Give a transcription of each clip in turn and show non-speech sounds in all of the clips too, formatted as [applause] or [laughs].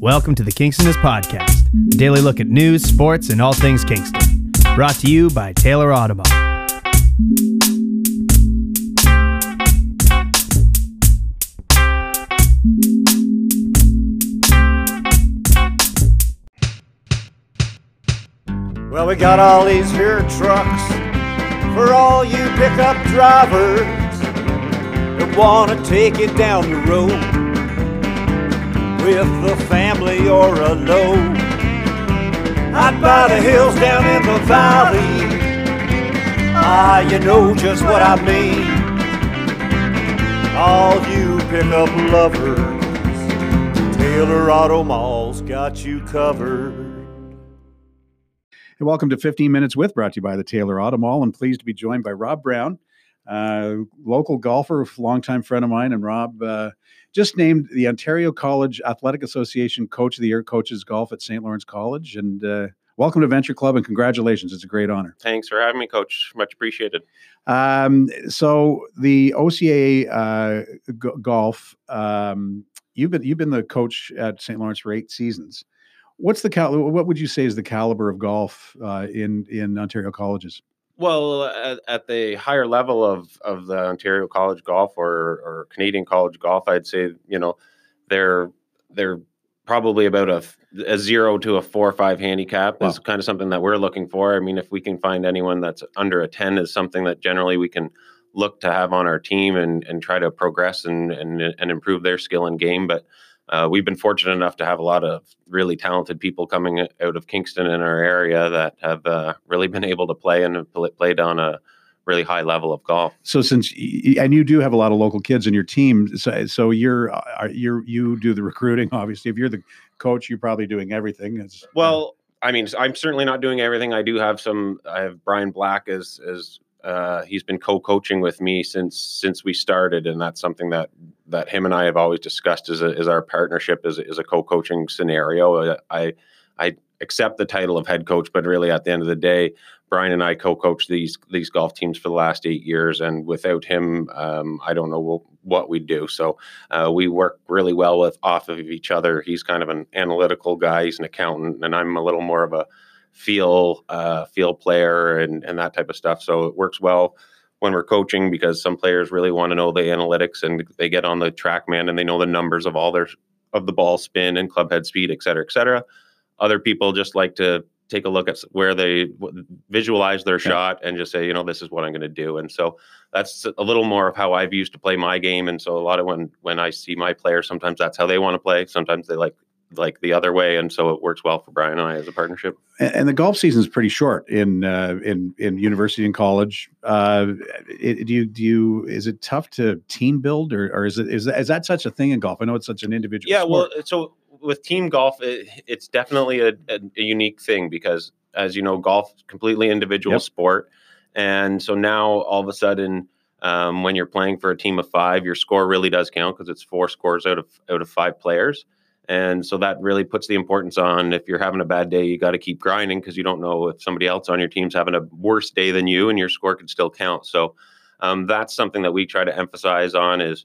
Welcome to the Kingstonist Podcast, a daily look at news, sports, and all things Kingston. Brought to you by Taylor Automall. Well, we got all these here trucks for all you pickup drivers that want to take it down the road with the family or alone. I'd buy the hills down in the valley, ah, you know just what I mean. All you pickup lovers, Taylor Auto Mall's got you covered. And welcome to 15 Minutes With, brought to you by the Taylor Auto Mall. I'm pleased to be joined by Rob Brown, uh, local golfer, longtime friend of mine. And Rob uh, just named the Ontario College Athletic Association Coach of the Year, coaches golf at St. Lawrence College. And uh, welcome to Venture Club and congratulations. It's a great honor. Thanks for having me, Coach. Much appreciated. Um, so the OCA uh, g- golf, um, you've been you've been the coach at St. Lawrence for eight seasons. What's the cal- what would you say is the caliber of golf uh, in in Ontario colleges? Well, at, at, the higher level of, of the Ontario College Golf or, or Canadian College Golf, I'd say you know they're they're probably about a, a zero to a four or five handicap wow. is kind of something that we're looking for. I mean, if we can find anyone that's under a ten, is something that generally we can look to have on our team and and try to progress and and, and improve their skill and game. But uh, we've been fortunate enough to have a lot of really talented people coming out of Kingston in our area that have uh, really been able to play and have played on a really high level of golf. So since and you do have a lot of local kids in your team, so, so you're you're you do the recruiting. [laughs] Obviously, if you're the coach, you're probably doing everything. It's, well, I mean, I'm certainly not doing everything. I do have some. I have Brian Black as as uh, he's been co-coaching with me since since we started, and that's something that that him and I have always discussed as, a, as our partnership is, is a co-coaching scenario. Uh, I I accept the title of head coach, but really at the end of the day, Brian and I co-coach these these golf teams for the last eight years, and without him, um, I don't know what we'd do. So uh, we work really well with off of each other. He's kind of an analytical guy. He's an accountant, and I'm a little more of a feel uh, feel player and and that type of stuff. So it works well when we're coaching because some players really want to know the analytics and they get on the TrackMan and they know the numbers of all their of the ball spin and club head speed, et cetera, et cetera. Other people just like to take a look at where they visualize their yeah. shot and just say, you know, this is what I'm going to do. And so that's a little more of how I've used to play my game. And so a lot of when when I see my players, sometimes that's how they want to play. Sometimes they like like the other way, and so it works well for Brian and I as a partnership. And, and the golf season is pretty short in uh, in in university and college. Uh, it, do you do you is it tough to team build, or, or is it is that, is that such a thing in golf? I know it's such an individual. Yeah, sport. well, so with team golf, it, it's definitely a, a, a, unique thing because, as you know, golf completely individual yep. sport, and so now all of a sudden. Um, when you're playing for a team of five, your score really does count because it's four scores out of out of five players. And so that really puts the importance on if you're having a bad day, you got to keep grinding because you don't know if somebody else on your team's having a worse day than you and your score could still count. So um, that's something that we try to emphasize on is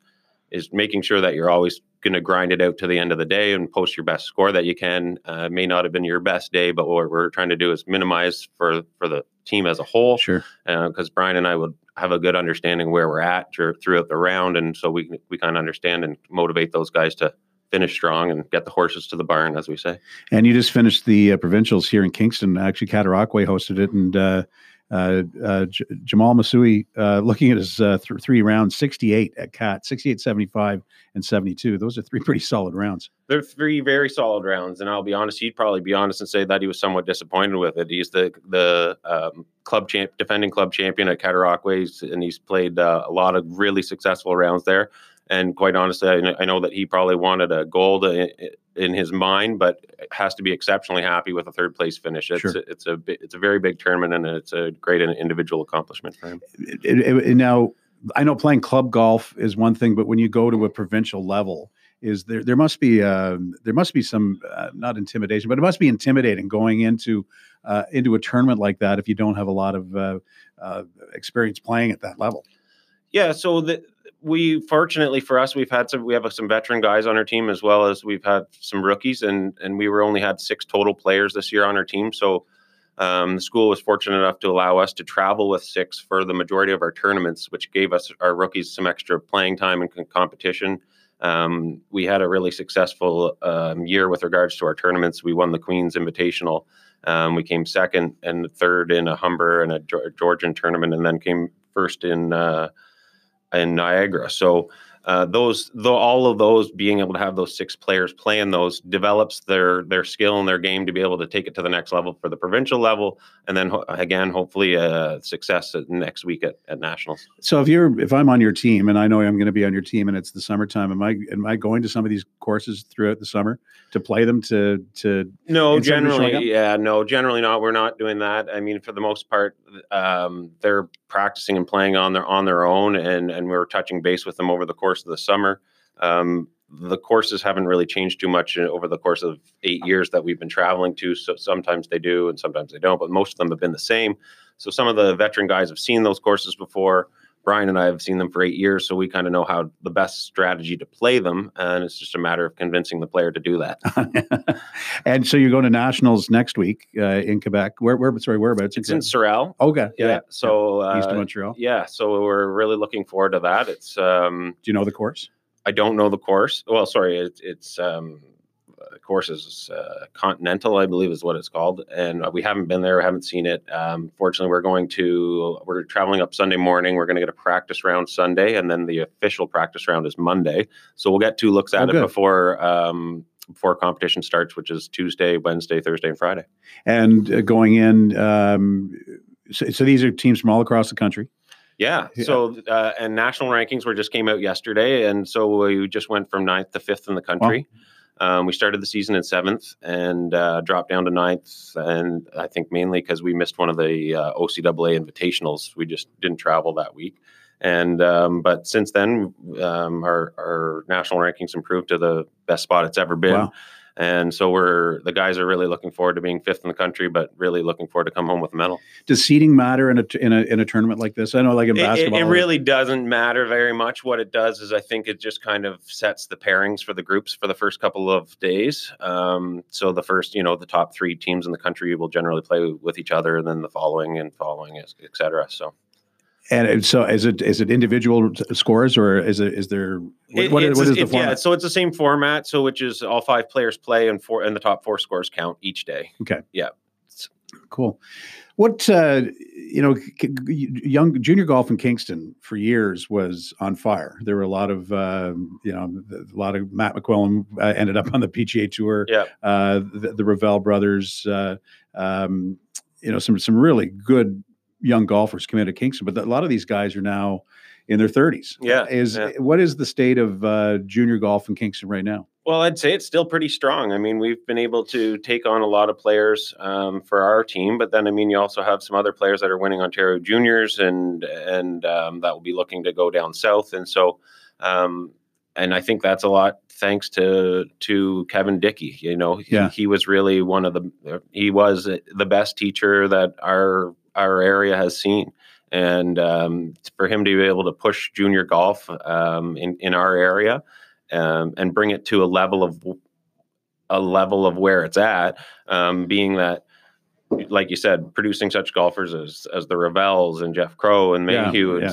is making sure that you're always going to grind it out to the end of the day and post your best score that you can. Uh, may not have been your best day, but what we're trying to do is minimize for for the team as a whole. Sure. Because uh, Brian and I would have a good understanding where we're at throughout the round, and so we we kind of understand and motivate those guys to finish strong and get the horses to the barn, as we say. And you just finished the uh, provincials here in Kingston. Actually, Cataraqui hosted it, and uh, uh, uh J- Jamal Masui, uh, looking at his uh, th- three rounds, 68 at Cat, 68, 75, and 72. Those are three [laughs] pretty solid rounds. They're three very solid rounds, and I'll be honest. He'd probably be honest and say that he was somewhat disappointed with it. He's the the um, club champ, defending club champion at Cataraqui, and he's played a lot of really successful rounds there. And quite honestly, I, know that he probably wanted a gold in his mind, but has to be exceptionally happy with a third place finish. It's sure. a, it's a it's a very big tournament, and it's a great individual accomplishment for him. It, it, now, I know playing club golf is one thing, but when you go to a provincial level, is there there must be uh, there must be some uh, not intimidation, but it must be intimidating going into uh, into a tournament like that if you don't have a lot of uh, uh, experience playing at that level. Yeah, so the we fortunately for us, we've had some we have some veteran guys on our team as well as we've had some rookies, and and we were only had six total players this year on our team. So um, the school was fortunate enough to allow us to travel with six for the majority of our tournaments, which gave us our rookies some extra playing time and competition. Um, we had a really successful um, year with regards to our tournaments. We won the Queen's Invitational. Um, we came second and third in a Humber and a Georgian tournament, and then came first in uh, in Niagara. So uh, those, the, all of those, being able to have those six players playing those develops their their skill and their game to be able to take it to the next level for the provincial level, and then ho- again, hopefully, uh, success at next week at, at nationals. So if you're if I'm on your team and I know I'm going to be on your team and it's the summertime, am I am I going to some of these courses throughout the summer to play them to to no generally yeah no generally not we're not doing that. I mean for the most part um, they're practicing and playing on their on their own and and we are touching base with them over the course of the summer. Um, the courses haven't really changed too much over the course of eight years that we've been traveling to. So sometimes they do and sometimes they don't, but most of them have been the same. So some of the veteran guys have seen those courses before. Brian and I have seen them for eight years, so we kind of know how the best strategy to play them, and it's just a matter of convincing the player to do that. [laughs] and so you're going to nationals next week uh, in Quebec. Where, where? Sorry, whereabouts? It's in Sorel. Okay, yeah. yeah. So yeah. east of uh, Montreal. Yeah, so we're really looking forward to that. It's. Um, do you know the course? I don't know the course. Well, sorry, it, it's um, course is uh, Continental, I believe is what it's called, and uh, we haven't been there, we haven't seen it. Um, fortunately, we're going to we're traveling up Sunday morning. We're going to get a practice round Sunday, and then the official practice round is Monday. So we'll get two looks at oh, it before um, before competition starts, which is Tuesday, Wednesday, Thursday, and Friday. And uh, going in, um, so, so these are teams from all across the country. Yeah. yeah. So, uh, and national rankings were just came out yesterday, and so we just went from ninth to fifth in the country. Um, we started the season in seventh and uh, dropped down to ninth, and I think mainly because we missed one of the uh, OCAA invitationals. We just didn't travel that week, and um, but since then, um, our our national rankings improved to the best spot it's ever been. Wow. And so we're the guys are really looking forward to being fifth in the country, but really looking forward to come home with a medal. Does seeding matter in a in a in a tournament like this? I know, like in basketball, it, it really doesn't matter very much. What it does is, I think it just kind of sets the pairings for the groups for the first couple of days. Um, so the first, you know, the top three teams in the country will generally play with each other, and then the following and following, et cetera. So and so, is it is it individual scores or is it is there what, what, what is the format? Yeah, so it's the same format. So which is all five players play and four and the top four scores count each day. Okay. Yeah. Cool. What uh, you know, young junior golf in Kingston for years was on fire. There were a lot of uh, you know, a lot of Matt McQuillan uh, ended up on the PGA Tour. Yeah. Uh, the, the Ravel brothers. Uh, um, you know, some some really good young golfers come into Kingston, but a lot of these guys are now in their 30s. Yeah. Is yeah. what is the state of uh, junior golf in Kingston right now? Well, I'd say it's still pretty strong. I mean, we've been able to take on a lot of players um, for our team, but then I mean, you also have some other players that are winning Ontario Juniors, and and um, that will be looking to go down south. And so, um, and I think that's a lot thanks to to Kevin Dickey. You know, he, yeah. he was really one of the he was the best teacher that our our area has seen. And um, for him to be able to push junior golf um, in in our area um, and bring it to a level of a level of where it's at, um, being that like you said, producing such golfers as as the Ravels and Jeff Crow and Mayhew yeah, and yeah.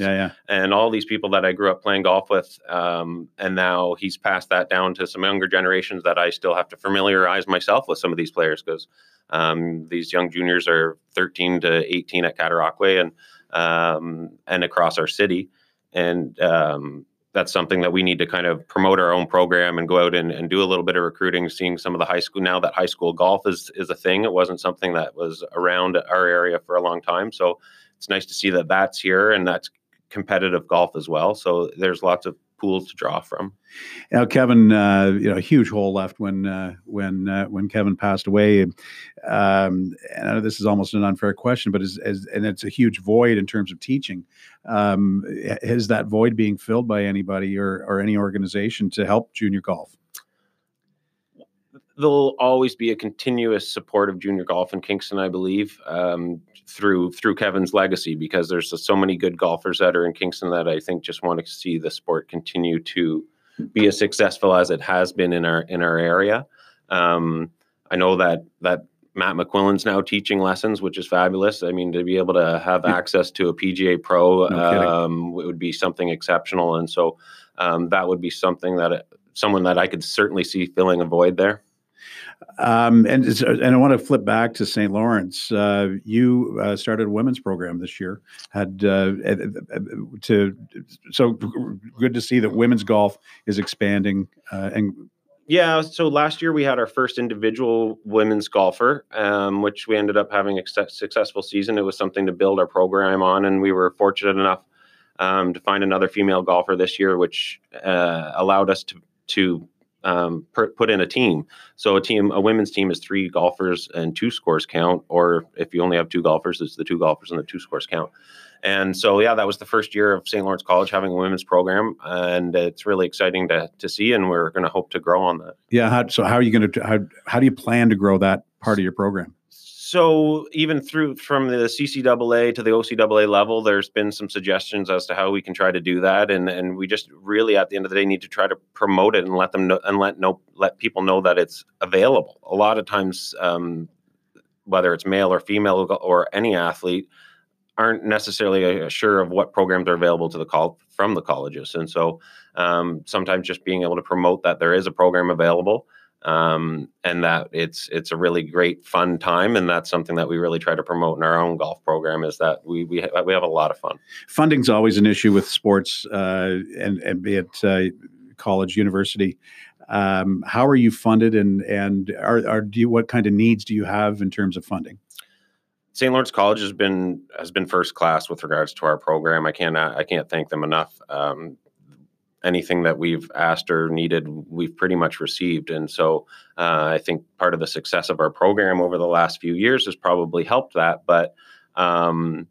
Yeah, yeah. and all these people that I grew up playing golf with. Um, and now he's passed that down to some younger generations that I still have to familiarize myself with some of these players because um, these young juniors are 13 to 18 at Cataraqui and um, and across our city. And um, that's something that we need to kind of promote our own program and go out and, and do a little bit of recruiting, seeing some of the high school now that high school golf is is a thing. It wasn't something that was around our area for a long time. So it's nice to see that that's here and that's competitive golf as well. So there's lots of pools to draw from. Now, Kevin, uh, you know, a huge hole left when uh, when uh, when Kevin passed away. Um, and I know this is almost an unfair question, but as and it's a huge void in terms of teaching. Um, is that void being filled by anybody or or any organization to help junior golf? There'll always be a continuous support of junior golf in Kingston, I believe, um, through through Kevin's legacy, because there's so many good golfers that are in Kingston that I think just want to see the sport continue to be as successful as it has been in our in our area. Um, I know that that Matt McQuillan's now teaching lessons, which is fabulous. I mean, to be able to have access to a PGA Pro No um, it would be something exceptional, and so um, that would be something that it- someone that I could certainly see filling a void there. Um, and and I want to flip back to St. Lawrence. Uh, you uh, started a women's program this year. Had uh, uh, uh, to so good to see that women's golf is expanding. Uh, and Yeah, so last year we had our first individual women's golfer, um, which we ended up having a successful season. It was something to build our program on, and we were fortunate enough um, to find another female golfer this year, which uh, allowed us to to um, per, put in a team. So a team, a women's team, is three golfers and two scores count. Or if you only have two golfers, it's the two golfers and the two scores count. And so, yeah, that was the first year of St. Lawrence College having a women's program, and it's really exciting to to see. And we're going to hope to grow on that. yeah, how, so how are you going to how how do you plan to grow that part of your program? So even through from the CCAA to the OCAA level, there's been some suggestions as to how we can try to do that, and and we just really at the end of the day need to try to promote it and let them know and let know let people know that it's available. A lot of times, um, whether it's male or female or any athlete, aren't necessarily uh, sure of what programs are available to the call from the colleges, and so um, sometimes just being able to promote that there is a program available um, and that it's it's a really great fun time, and that's something that we really try to promote in our own golf program. Is that we we ha- we have a lot of fun. Funding's always an issue with sports, uh, and and be it uh, college, university. Um, how are you funded, and and are, are do you what kind of needs do you have in terms of funding? St. Lawrence College has been has been first class with regards to our program. I can't I can't thank them enough. Um, anything that we've asked or needed, we've pretty much received, and so uh, I think part of the success of our program over the last few years has probably helped that. But um,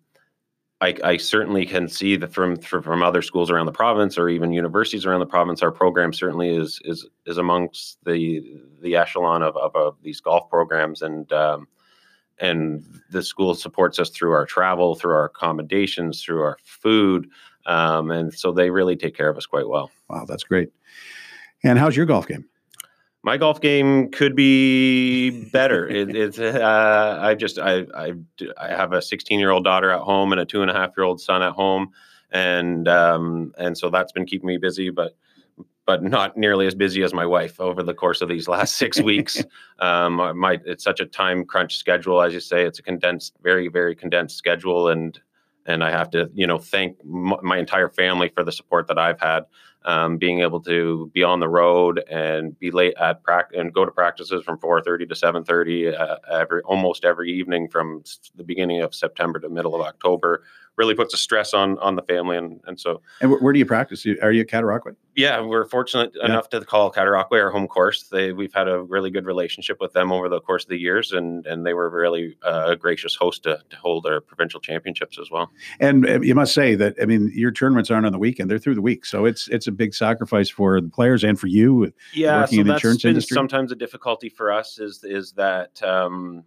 I, I certainly can see that from from other schools around the province or even universities around the province, our program certainly is is is amongst the the echelon of of, of these golf programs and. Um, and the school supports us through our travel, through our accommodations, through our food, um, and so they really take care of us quite well. Wow, that's great. And how's your golf game? My golf game could be better. [laughs] it, it's uh, I just I, I I have a 16 year old daughter at home and a two and a half year old son at home, and um, and so that's been keeping me busy, but but not nearly as busy as my wife over the course of these last six weeks. [laughs] Um, my it's such a time crunch schedule, as you say. It's a condensed, very very condensed schedule, and and I have to you know thank m- my entire family for the support that I've had. Um, being able to be on the road and be late at practice and go to practices from 4:30 to 7:30 uh, every almost every evening from the beginning of September to middle of October really puts a stress on on the family and and so And where do you practice? Are you at Cataraqui? yeah, we're fortunate Yeah. enough to call Cataraqui our home course. They we've had a really good relationship with them over the course of the years, and and they were really uh, a gracious host to, to hold our provincial championships as well. And uh, you must say that I mean your tournaments aren't on the weekend; they're through the week. So it's it's a big sacrifice for the players and for you. Yeah, Working so in the that's insurance been industry? sometimes a difficulty for us is is that um,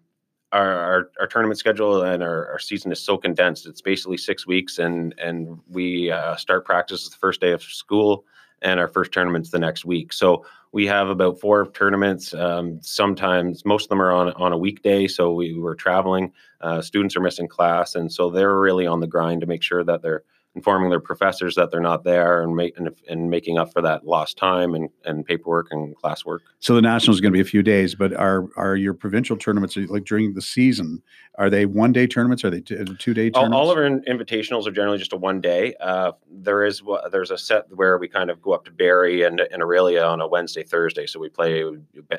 our, our our tournament schedule and our, our season is so condensed. It's basically six weeks, and and we uh, start practice the first day of school, and our first tournament's the next week. So we have about four tournaments. Um, sometimes most of them are on on a weekday, so we were traveling. Uh, students are missing class, and so they're really on the grind to make sure that they're informing their professors that they're not there and, make, and, and making up for that lost time and, and paperwork and classwork. So the national is going to be a few days, but are are your provincial tournaments like during the season? Are they one day tournaments? Are they two, two day All, tournaments? all of our in- invitationals are generally just a one day. Uh, there is there's a set where we kind of go up to Barrie and, and Orillia on a Wednesday, Thursday. So we play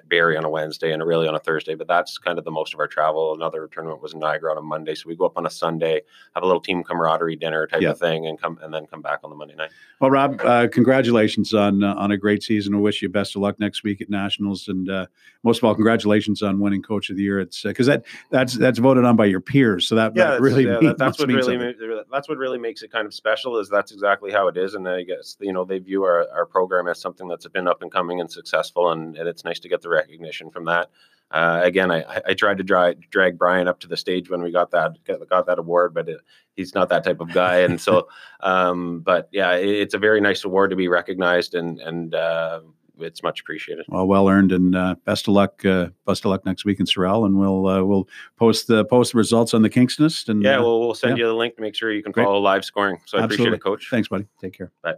Barrie on a Wednesday and Orillia on a Thursday. But that's kind of the most of our travel. Another tournament was in Niagara on a Monday, so we go up on a Sunday, have a little team camaraderie dinner type Yeah. of thing, and come and then come back on the Monday night. Well, Rob, uh, congratulations on uh, on a great season. We wish you best of luck next week at Nationals, and uh, most of all, congratulations on winning Coach of the Year. It's because that that's that's voted on by your peers, so that, that that's- really yeah, mean- [laughs] that- that's what mean really ma- that's what really makes it kind of special is that's exactly how it is and I guess you know they view our, our program as something that's been up and coming and successful and, and it's nice to get the recognition from that uh, again I, I- tried to drag, drag Brian up to the stage when we got that got, that award but it, he's not that type of guy and so [laughs] um, but yeah it, it's a very nice award to be recognized and and uh, it's much appreciated Well, well earned, and uh, best of luck. Uh, best of luck next week in Sorel, and we'll uh, we'll post the post the results on the Kingstonist. And yeah uh, well we'll send yeah. you the link to make sure you can Great. follow live scoring so I appreciate Absolutely. it coach thanks, buddy. Take care. Bye.